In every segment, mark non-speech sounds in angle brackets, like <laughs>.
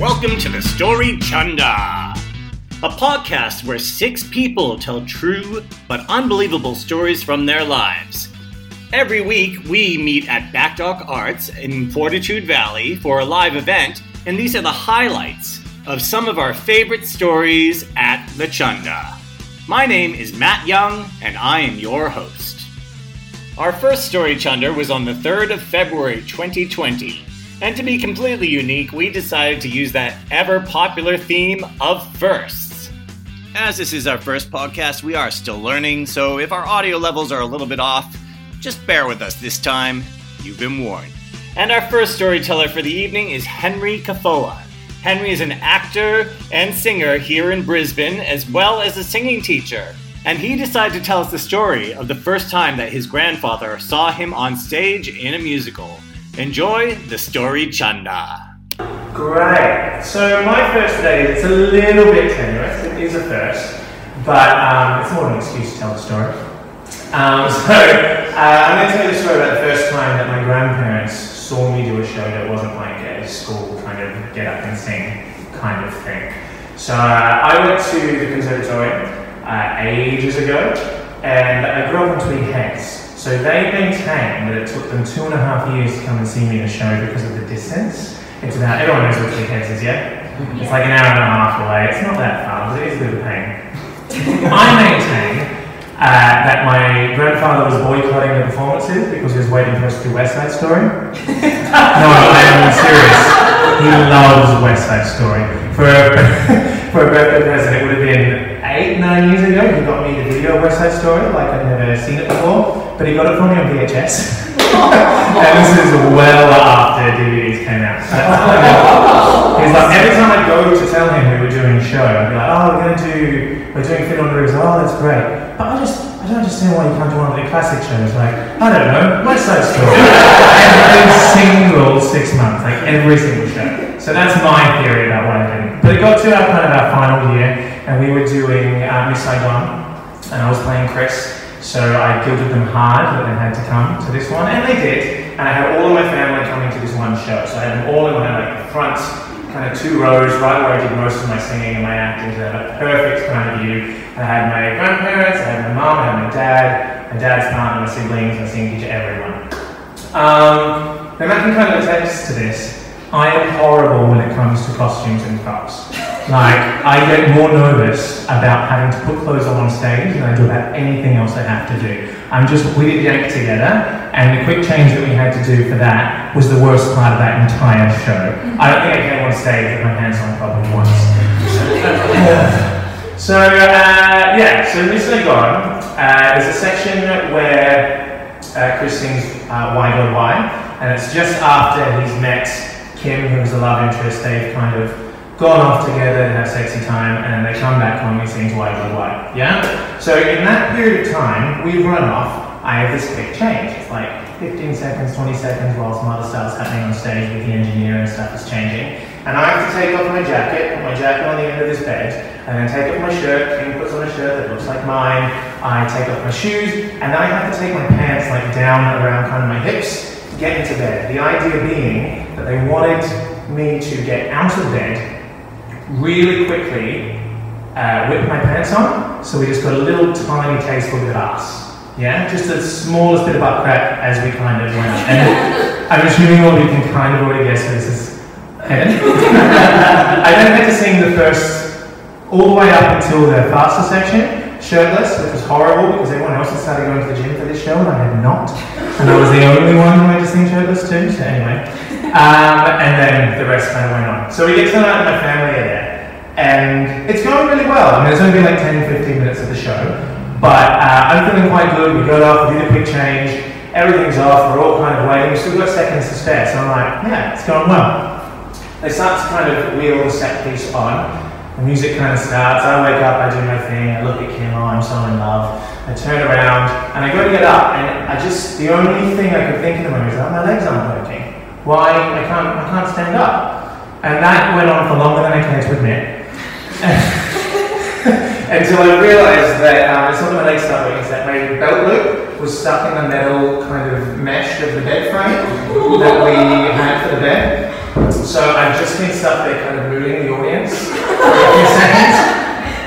Welcome to the Story Chunder, a podcast where six people tell true but unbelievable stories from their lives. Every week, we meet at Backdock Arts in Fortitude Valley for a live event, and these are the highlights of some of our favorite stories at the Chunder. My name is Matt Young, and I am your host. Our first story chunder was on the 3rd of February 2020, and to be completely unique, we decided to use that ever popular theme of firsts. As this is our first podcast, we are still learning, so if our audio levels are a little bit off, just bear with us this time. You've been warned. And our first storyteller for the evening is Henry Kafoa. Henry is an actor and singer here in Brisbane, as well as a singing teacher. And he decided to tell us the story of the first time that his grandfather saw him on stage in a musical. Enjoy the story Chanda. Great. So my first today, it's a little bit tenuous. It is a first, but um, it's more an excuse to tell the story. Um, <laughs> so uh, I'm going to tell you the story about the first time that my grandparents saw me do a show that wasn't like a school kind of get up and sing kind of thing. So uh, I went to the conservatory uh, ages ago, and I grew up on Tweed Heads. So they maintain that it took them two and a half years to come and see me in a show because of the distance. It's about everyone knows what Heads is, yeah? It's like an hour and a half away. It's not that far, but it is a bit of a pain. <laughs> I maintain uh, that my grandfather was boycotting the performances because he was waiting for us to do West Side Story. <laughs> no, I am serious. He loves West Side Story. For a, <laughs> for a birthday present, it would have been eight, nine years ago. He got me the video of West Side Story, like I'd never seen it before. But he got it for me on VHS. <laughs> and this is well after DVDs came out. He's like, every time I go to tell him we were doing a show, I'd be like, oh, we're going to do, we're doing Fit on the Roofs. Oh, that's great. But I just, I don't understand why you can't do one of the classic shows. Like, I don't know, West Side Story. <laughs> every single six months, like every single show. So that's my theory about what I did. But it got to our kind of our final year, and we were doing uh, Miss Saigon, and I was playing Chris. So I guilted them hard that they had to come to this one, and they did. And I had all of my family coming to this one show. So I had them all in my like front kind of two rows, right where I did most of my singing and my acting. So I had a perfect kind of view. I had my grandparents, I had my mom, I had my dad, my dad's partner, my siblings, my singing teacher, everyone. Um, now can kind of attest to this. I am horrible when it comes to costumes and props. Like, I get more nervous about having to put clothes on on stage than I do about anything else I have to do. I'm just, we did Yank together, and the quick change that we had to do for that was the worst part of that entire show. I don't think I came on stage with my pants on probably once. <laughs> so, uh, yeah, so Miss Saigon, uh, there's a section where uh, Chris sings uh, Why God Why, and it's just after he's met Kim, who's the love interest, they've kind of gone off together and have sexy time, and they come back home and he sings Why God Why. Yeah? So in that period of time, we've run off, I have this quick change. It's like 15 seconds, 20 seconds while some other stuff's happening on stage with the engineer and stuff is changing. And I have to take off my jacket, put my jacket on the end of this bed, and then take off my shirt. Kim puts on a shirt that looks like mine. I take off my shoes, and then I have to take my pants like down around kind of my hips, get into bed. The idea being that they wanted me to get out of bed really quickly, uh, whip my pants on, so we just got a little tiny tasteful bit of ass. Yeah, just the smallest bit of butt crack as we kind of went. And <laughs> I'm assuming all of you can kind of already guess this is heaven. <laughs> I then had to sing the first all the way up until the faster section. shirtless, which was horrible because everyone else had started going to the gym for this show and I had not. And I was the only one who had to sing shirtless too, so anyway. Um, and then the rest kind of went on. So we get to know my family are there. And it's going really well. I mean, it's only been like 10, 15 minutes of the show. But uh, I'm feeling quite good. We got off, we did a quick change. Everything's off. We're all kind of waiting. We've still got seconds to spare. So I'm like, yeah, it's going well. They start to kind of wheel the set piece on. The music kind of starts. I wake up, I do my thing. I look at Kim. Oh, I'm so in love. I turn around and I go to get up, and I just the only thing I could think of in the moment is that my legs aren't working. Why I can't I can't stand up. And that went on for longer than I care to admit. <laughs> Until I realised that um, it's not my legs working, it's that my belt loop was stuck in the metal kind of mesh of the bed frame that we had for the bed. So I've just been stuck there kind of moving the audience <laughs>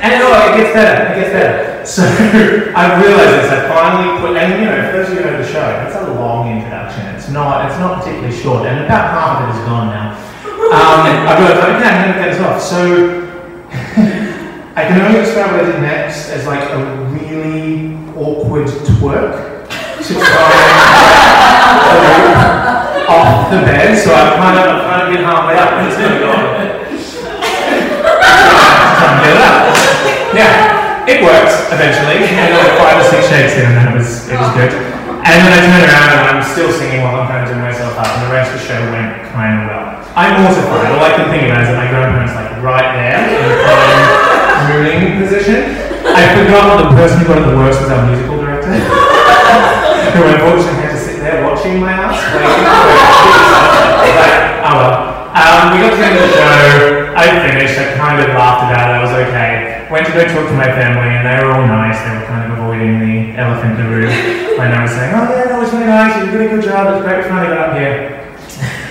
And oh, it gets better, it gets better. So <laughs> I've realised this, I finally put, and you know, of you who know the show, it's a long introduction. It's not, it's not particularly short, and about half of it is gone now. Um, I've got to, okay, I'm going to this off. So <laughs> I can only describe what I did next as like a really awkward twerk to try off the bed. So I'm kind of, I'm trying to get halfway up, and it's going eventually. And like five or six shakes in, and then it was it was good. And then I turn around and I'm still singing while I'm kind of doing myself up, and the rest of the show went kind of well. I'm mortified. All I can think about is that my grandparents like right there in the prime mooning position. I forgot that the person who got it the worst was our musical director, <laughs> who unfortunately had to sit there watching my ass. Like, oh well. Um, we got to the end of the show. I finished. I kind of laughed about it. I was okay. Went to go talk to my family, and they were all nice. They were kind of avoiding the elephant in the room <laughs> when I was saying, "Oh yeah, that was really nice. You did a good job. It's great we finally got up here." <laughs>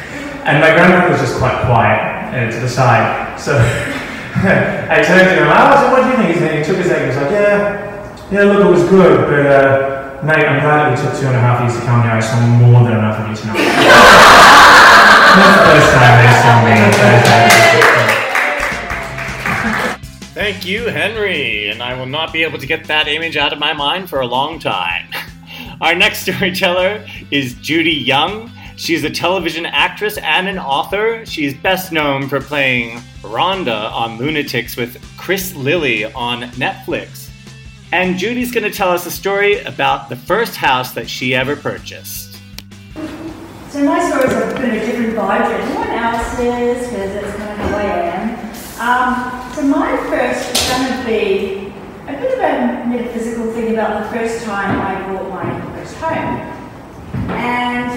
And my grandmother was just quite quiet uh, to the side. So <laughs> I turned to him, oh, said, what do you think? And he took a second, he was like, yeah, yeah, look, it was good, but uh, mate, I'm glad that we took two and a half years to come here. I saw more than enough of you tonight. That's the first time they saw me. Thank you, Henry, and I will not be able to get that image out of my mind for a long time. <laughs> Our next storyteller is Judi Young. She's a television actress and an author. She's best known for playing Rhonda on Lunatics with Chris Lilley on Netflix. And Judi's going to tell us a story about the first house that she ever purchased. So my stories have of a different vibe than anyone else's because it's kind of way I am. Um, so my first is going to be a bit of a metaphysical thing about the first time I bought my first home. And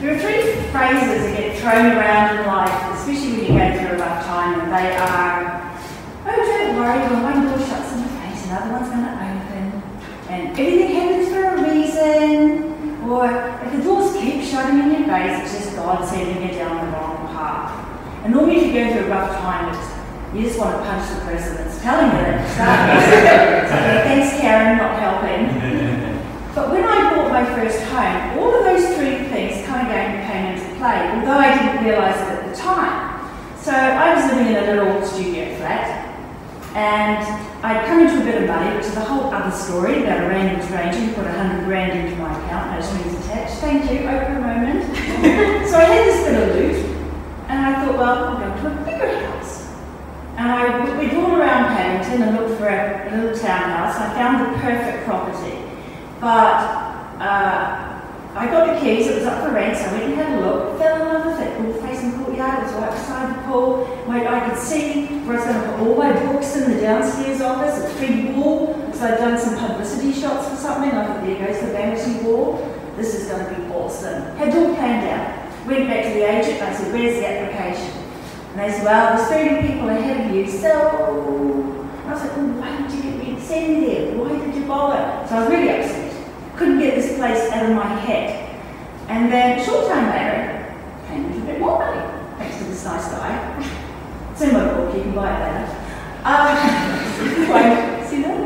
there are three phrases that get thrown around in life, especially when you go through a rough time, and they are, oh, don't worry, when one door shuts in your face, another one's going to open, and everything happens for a reason, or if the doors keep shutting in your face, it's just God sending you down the wrong path. And normally if you go through a rough time, it's, you just want to punch the person that's telling you that. <laughs> Thanks Karen, not helping. <laughs> But when I bought my first home, all of those three things kind of came into play, although I didn't realise it at the time. So I was living in a little studio flat, and I'd come into a bit of money, which is a whole other story about a random stranger who put a hundred grand into my account, no strings attached. Thank you, Oprah moment. <laughs> so I had this bit of loot, and I thought, well, I'll go to a bigger house. And I went all around Paddington and looked for a, little townhouse. I found the perfect property. But uh, I got the keys, it was up for rent, so I went and had a look, fell in love with it, pool facing courtyard, it was right beside the pool, where I could see where I was going to put all my books in the downstairs office, a big wall, because I'd done some publicity shots for something, I thought, there goes the vanity wall, this is going to be awesome. Had all planned out. Went back to the agent and I said, where's the application? And they said, well, there's 30 people ahead of you, so... I was like, well, why did you get me send there? Why did you bother? So I was really upset couldn't get this place out of my head. And then short time later, came a bit more money, thanks to this nice guy. <laughs> it's in my book, you can buy it later. Um, <laughs> see that?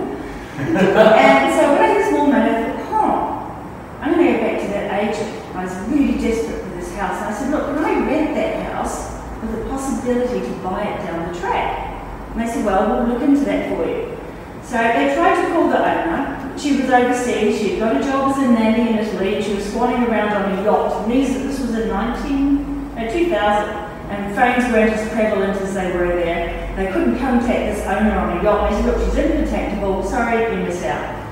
and so when I had this more money, I thought, huh, I'm going to go back to that agent. I was really desperate for this house. And I said, look, can I rent that possibility to buy it down the track? And they said, well, we'll look into that for you. So they tried to call the owner. She was overseas. She had got a job as a nanny in Italy. She was swanning around on a yacht. And these, this was in 19, uh, 2000, and phones weren't as prevalent as they were there. They couldn't contact this owner on a yacht. They said, look, she's incontactable. Sorry, you missed out.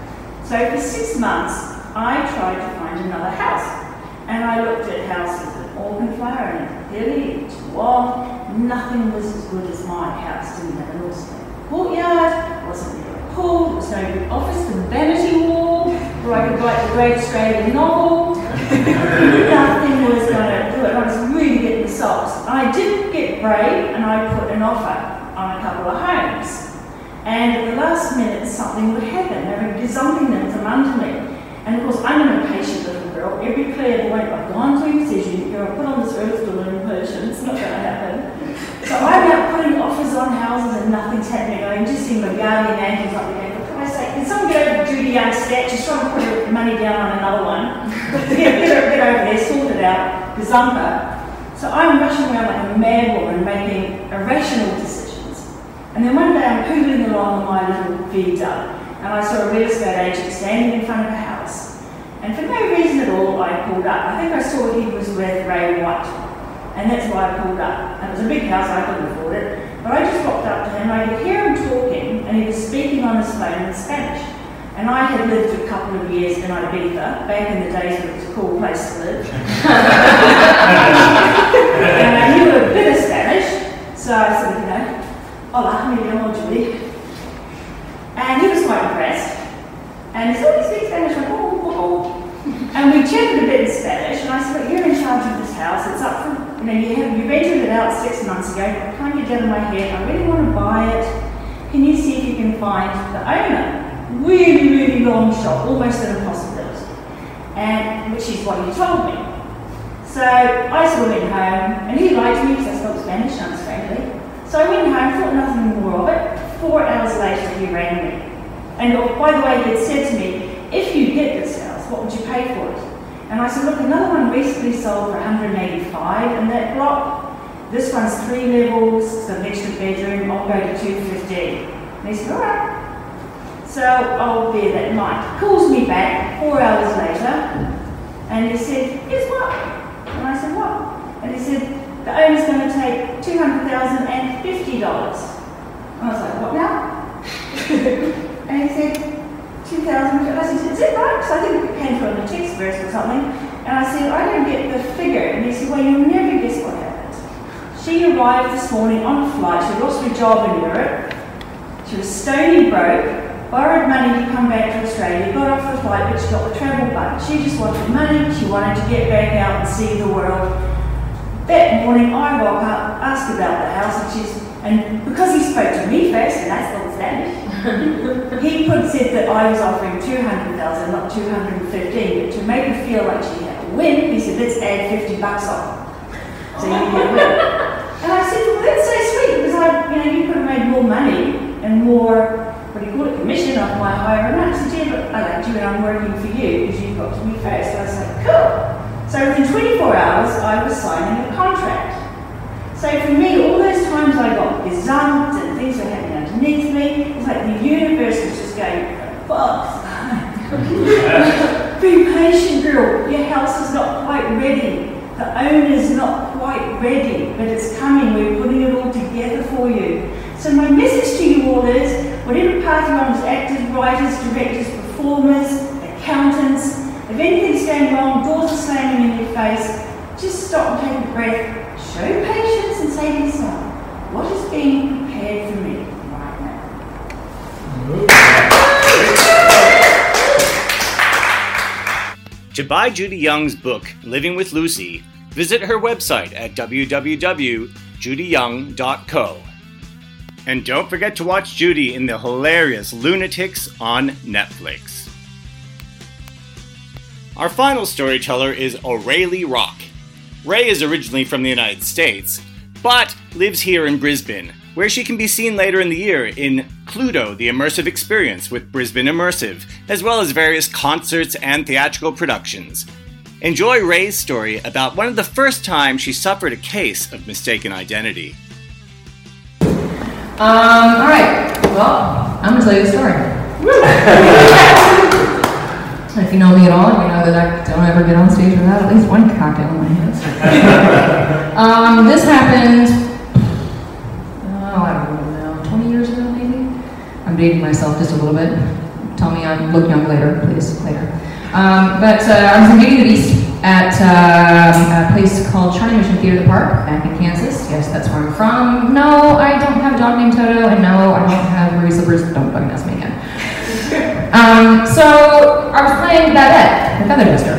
So for six months, I tried to find another house. And I looked at houses in Auchenflower and Hilly, Toowong. Nothing was as good as my house. Didn't have an awesome courtyard, wasn't near a pool, there was no good office and vanity wall where I could write the great Australian novel. <laughs> Nothing was going to do it. I was really getting the socks. I did get brave and I put an offer on a couple of homes. And at the last minute, something would happen. They were gazumping them from under me. And of course, I'm an impatient little girl. Every clairvoyant I've gone to says, you, you're put on this earth to learn patience. It's not going to happen. So I'm out putting offers on houses and nothing's happening. I'm just in my guardian angels up there. For Christ's sake, can someone get over Judi Young's statue? Just trying to put her money down on another one. get, get, over there, sort it out, gazumper. So I'm rushing around like a mad woman making irrational decisions. And then one day I'm poodling along on my little Vita and I saw a real estate agent standing in front of a house. And for no reason at all, I pulled up. I think I saw he was with Ray White, and that's why I pulled up. And it was a big house, I couldn't afford it. But I just walked up to him, I could hear him talking, and he was speaking on his phone in Spanish. And I had lived a couple of years in Ibiza, back in the days when it was a cool place to live. <laughs> and I knew a bit of Spanish, so I said, you know, hola, me llamo Julie. And he was quite impressed. And he said, oh, you speak Spanish? Like, oh, oh, oh. And we chatted a bit in Spanish, and I said, look, you're in charge of this house. It's up for, you know, you, have, you rented it out six months ago. I can't get down in my head. I really want to buy it. Can you see if you can find the owner? Really, really long shot, almost an impossibility. And which is what he told me. So I sort of went home, and he liked me because I spoke Spanish, unstrangely. So I went home, thought nothing more of it. Four hours later, he rang me. And by the way, he had said to me, if you get this house, what would you pay for it? And I said, look, another one recently sold for 185 in that block. This one's three levels, it's got an extra bedroom, I'll go to 215. And he said, all right. So I'll be that night. Calls me back four hours later, and he said, here's what? And I said, what? And he said, the owner's going to take $200,050. And I was like, what now? <laughs> and he said, 2000 And I said, is it right? Because I think it came from the text verse or something. And I said, I don't get the figure. And he said, well, you'll never guess what happened. She arrived this morning on a flight. She lost her job in Europe. She was stony broke borrowed money to come back to Australia, got off the flight, but she got the travel bug. She just wanted money, she wanted to get back out and see the world. That morning I woke up, asked about the house, and she's and because he spoke to me first, and that's not Spanish, he put said that I was offering two hundred thousand, not two hundred and fifteen. But to make her feel like she had a win, he said, "Let's add fifty bucks on." So you get a win. And I said, "Well, that's so sweet because I, you know, you could have made more money and more." What do you call it? Commission off my higher amount. I said, yeah, but I like you and I'm working for you because you've got to me first. So I was like, cool. So within 24 hours, I was signing a contract. So for me, all those times I got gazumped and things were happening underneath me, it's like the universe was just going, fuck. <laughs> Be patient, girl. Your house is not quite ready. The owner's not quite ready, but it's coming. We're putting it all together for you. So my message to you all is, whatever path you're on as actors, writers, directors, performers, accountants, if anything's going wrong, doors are slamming in your face, just stop and take a breath, show patience and say to yourself, what is being prepared for me? To buy Judi Young's book, Living with Lucy, visit her website at www.judiyoung.co. And don't forget to watch Judi in the hilarious Lunatics on Netflix. Our final storyteller is Aurelie Roque. Ray is originally from the United States, but lives here in Brisbane, where she can be seen later in the year in Cluedo, the immersive experience with Brisbane Immersive, as well as various concerts and theatrical productions. Enjoy Ray's story about one of the first times she suffered a case of mistaken identity. Um, all right. Well, I'm gonna tell you the story. <laughs> if you know me at all, you know that I don't ever get on stage without at least one cocktail in my hands. <laughs> um, this happened. Dating myself just a little bit. Tell me I look young later, please, later. Um, but uh, I was in Beauty and the Beast at uh, a place called Shawnee Mission Theater the Park back in Kansas. Yes, that's where I'm from. No, I don't have a dog named Toto, and no, I don't have Ruby Slippers. Don't fucking ask me again. <laughs> Um, so I was playing Babette, the feather duster.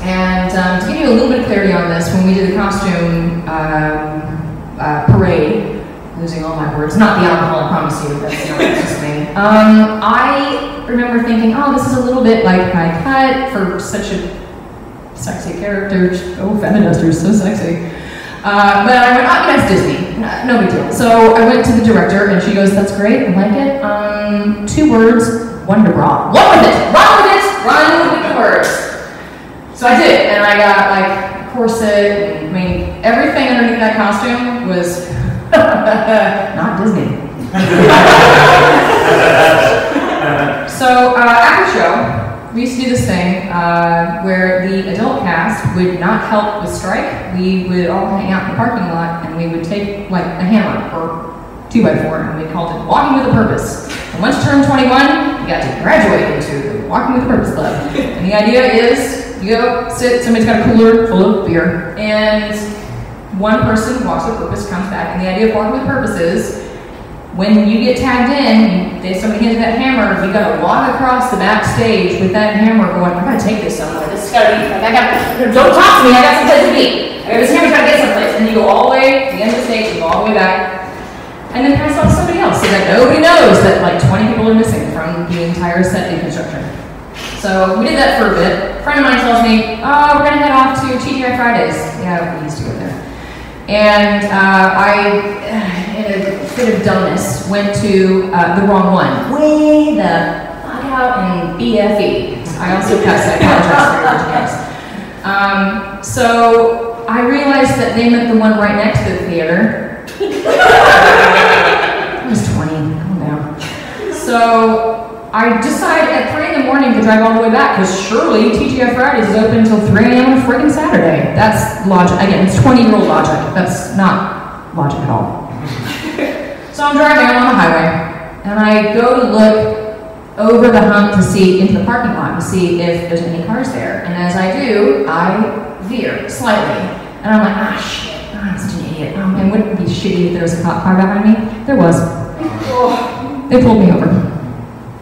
And um, to give you a little bit of clarity on this, when we did the costume um, uh, parade, losing all my words, not the alcohol, I promise you, that's not just me. Um, I remember thinking, oh, this is a little bit like my cut for such a sexy character. Oh, duster is so sexy. Uh, but I went, oh, yeah, it's Disney. No, no big deal. So I went to the director, and she goes, that's great, I like it. Um, two words, Wonder Bra. Run with it! Run with it! Run with the words. So I did, and I got like corset, I mean, everything underneath that costume was <laughs> not Disney. <laughs> so uh, after show, we used to do this thing uh, where the adult cast would not help with strike. We would all hang out in the parking lot, and we would take like a hammer or two by four, and we called it Walking with a Purpose. And once you turn 21, you got to graduate into the Walking with a Purpose Club. And the idea is you go sit, somebody's got a cooler full of beer, and one person walks with purpose, comes back, and the idea of walking with purpose is when you get tagged in, they somebody hands you that hammer, you gotta walk across the backstage with that hammer going, I gotta take this somewhere. This has gotta be like I got <laughs> don't talk to me, I got someplace to be. I got this hammer, gotta get someplace. And you go all the way to the end of the stage, you go all the way back, and then pass on to somebody else so that nobody knows that like 20 people are missing from the entire set deconstruction. So we did that for a bit. A friend of mine tells me, oh, we're gonna head off to TGI Fridays. Yeah, we used to go there. And uh, I, in a fit of dumbness, went to uh, the wrong one. Way the fuck out in BFE. I also cussed, I apologize for Um, so I realized that they meant the one right next to the theater. <laughs> I was 20, I don't know. So I decided at 3 in the morning to drive all the way back because surely TGI Fridays is open until 3 a.m. on friggin' Saturday. That's logic. Again, it's 20 year old logic. That's not logic at all. <laughs> so I'm driving, I'm on the highway, and I go to look over the hump to see into the parking lot to see if there's any cars there. And as I do, I veer slightly. And I'm like, ah, shit, oh, I'm such an idiot. Oh man, wouldn't it be shitty if there was a cop car behind me? There was. They pulled me over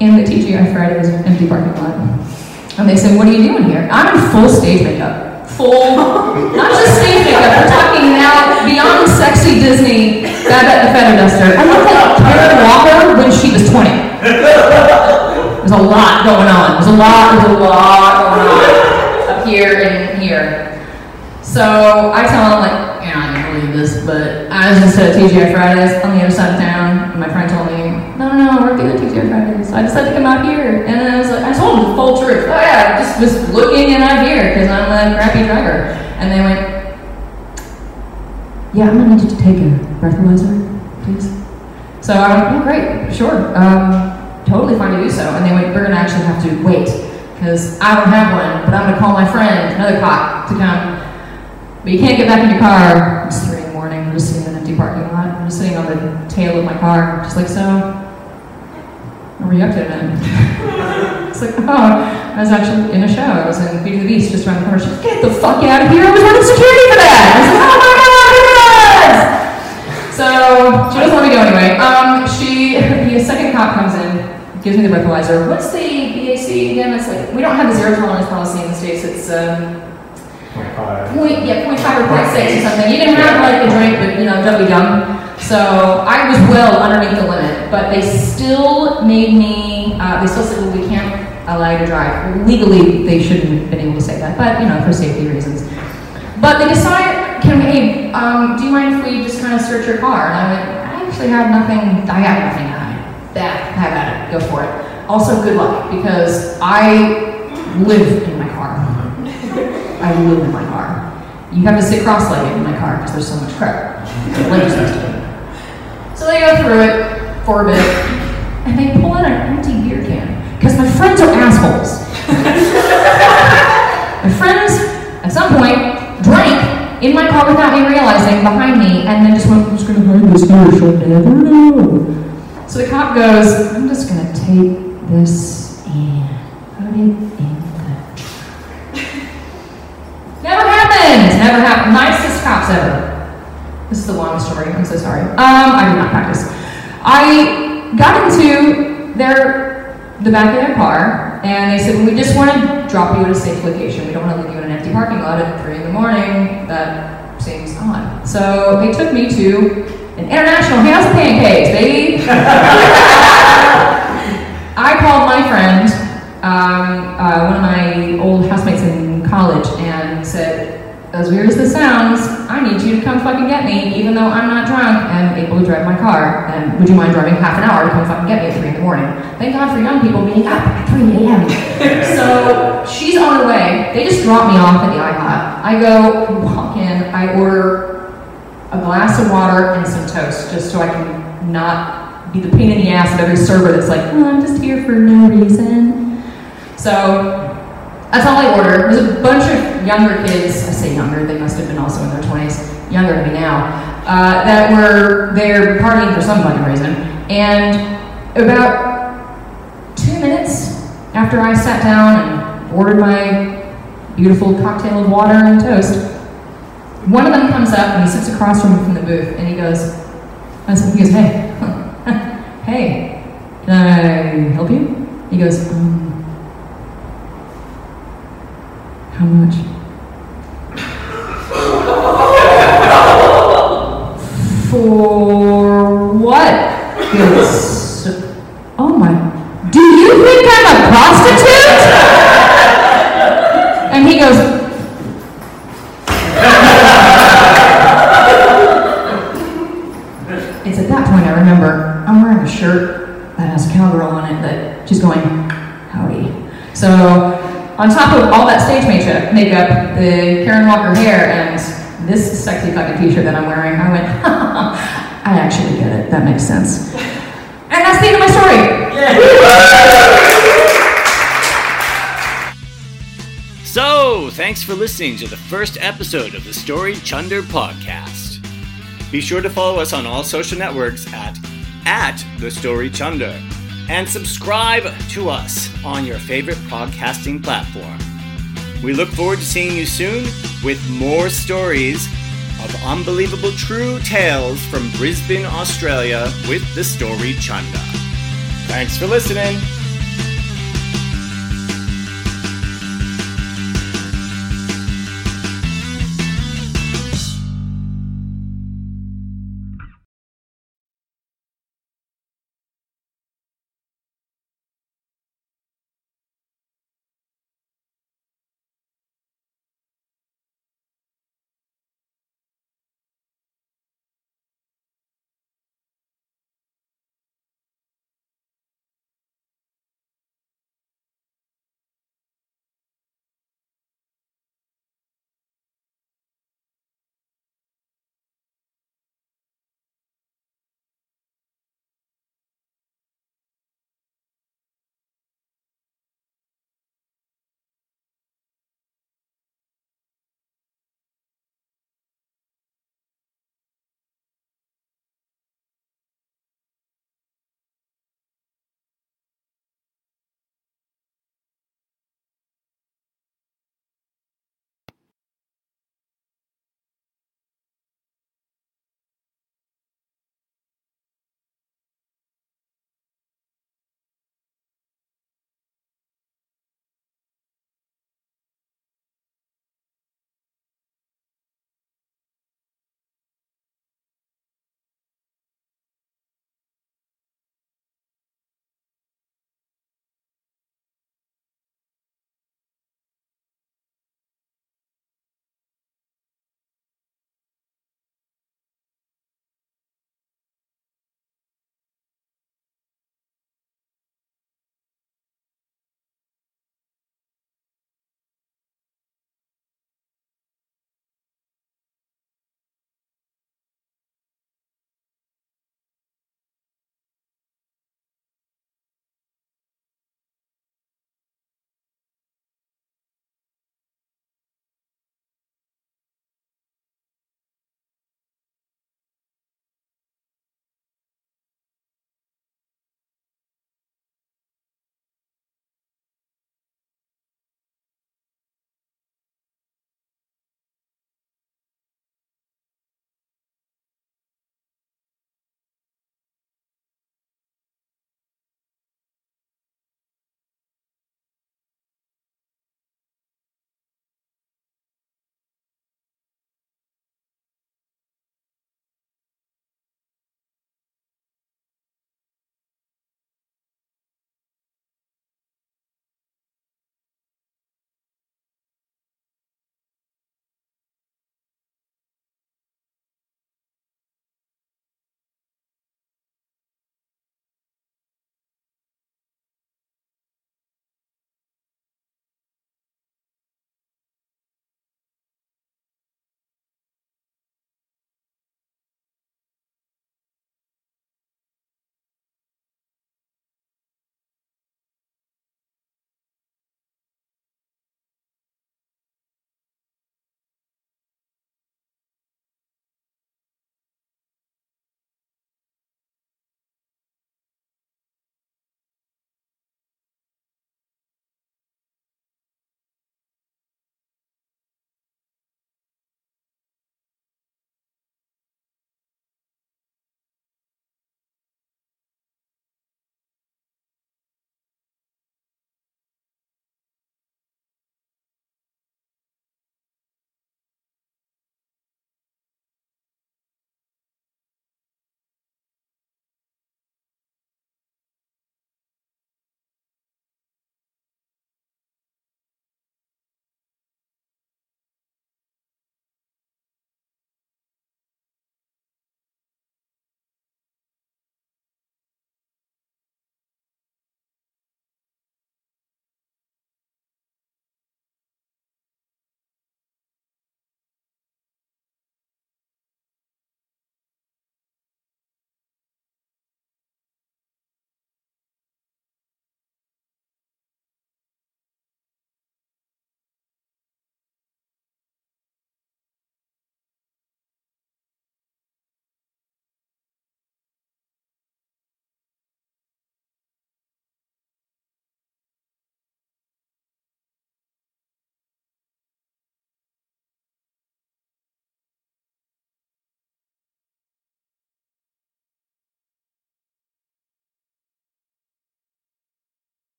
in the TGI Fridays empty parking lot. And they said, What are you doing here? I'm in full stage makeup. Full, not just stage makeup, we're talking now beyond sexy Disney Babette the Feather Duster. I look like Karen Walker when she was 20. There's a lot going on. There's a lot, there's a lot going on up here and here. So I tell them, like, know, I can't believe this, but I was just at TGI Fridays on the other side of town, and my friend told me, no, no, good at So I decided to come out here, and then I was like, I told them the full truth. Oh yeah, I just was looking and I'm here because I'm a crappy driver. And they went, yeah, I'm gonna need you to take a breathalyzer, please. So I went, oh great, sure, um, totally fine to do so. And they went, we're gonna actually have to wait because I don't have one, but I'm gonna call my friend, another cop, to come. But you can't get back in your car. It's three in the morning. We're just sitting in an empty parking lot. I'm just sitting on the tail of my car, just like so. What were you up to then? it's like, oh, I was actually in a show. I was in Beauty and the Beast just around the corner. She's like, get the fuck out of here. I was running security for that. I was like, oh my god! So she doesn't let me go anyway. Um, she, the second cop comes in, gives me the breathalyzer. What's the BAC again? It's like, we don't have the zero tolerance policy in the States. It's, um, Point, yeah, point five or point six or something. You didn't have like a drink, but you know, don't be dumb. So I was well underneath the limit, but they still made me. Uh, they still said, "Well, we can't allow you to drive." Legally, they shouldn't have been able to say that, but you know, for safety reasons. But they decided, "Can we? Hey, um, do you mind if we just kind of search your car?" And I went, "I actually have nothing. I have nothing to hide. That have at it. Go for it." Also, good luck because I live in my car. I live in my car. You have to sit cross-legged in my car because there's so much crap. <laughs> So they go through it for a bit, and they pull out an empty beer can. Because my friends are assholes. <laughs> my friends, at some point, drank in my car without me realizing behind me, and then just went, I'm just gonna hide this here, she'll never know. So the cop goes, I'm just gonna take this and put it in the Never happened! Never happened. Nicest cops ever. This is a long story. I'm so sorry. Um, I did not practice. I got into their the back of their car, and they said, well, "We just want to drop you at a safe location. We don't want to leave you in an empty parking lot at three in the morning. That seems odd." So they took me to an international house of pancakes, baby. <laughs> I called my friend, um, uh, one of my old housemates in college, and said, as weird as this sounds, I need you to come fucking get me, even though I'm not drunk and able to drive my car. And would you mind driving half an hour to come fucking get me at 3 in the morning? Thank God for young people being up at 3 a.m. <laughs> so she's on her way. They just drop me off at the IHOP. I go, walk in, I order a glass of water and some toast, just so I can not be the pain in the ass of every server that's like, oh, I'm just here for no reason. So that's all I ordered. There's a bunch of younger kids, I say younger, they must have been also in their 20s, younger than me now, uh, that were there partying for some fucking reason. And about two minutes after I sat down and ordered my beautiful cocktail of water and toast, one of them comes up and he sits across from me from the booth and he goes, I said, he goes, hey, <laughs> hey, can I help you? He goes, um, how much? For what? Yes. Oh my. Do you think I'm a prostitute? And he goes, It's at that point I remember I'm wearing a shirt that has cowgirl on it that she's going, on top of all that stage makeup, makeup the Karen Walker hair, and this sexy fucking t-shirt that I'm wearing, I went, <laughs> I actually get it. That makes sense. And that's the end of my story. Yeah. <laughs> So, thanks for listening to the first episode of the Story Chunder podcast. Be sure to follow us on all social networks at at the Story Chunder and subscribe to us on your favorite podcasting platform. We look forward to seeing you soon with more stories of unbelievable true tales from Brisbane, Australia with the Story Chunder. Thanks for listening.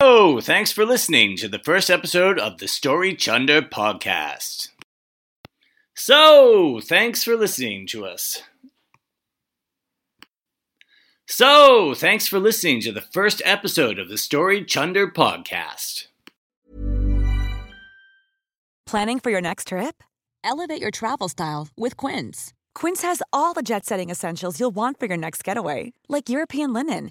Oh, thanks for listening to the first episode of the Story Chunder podcast. So, thanks for listening to us. So, thanks for listening to the first episode of the Story Chunder podcast. Planning for your next trip? Elevate your travel style with Quince. Quince has all the jet setting essentials you'll want for your next getaway, like European linen,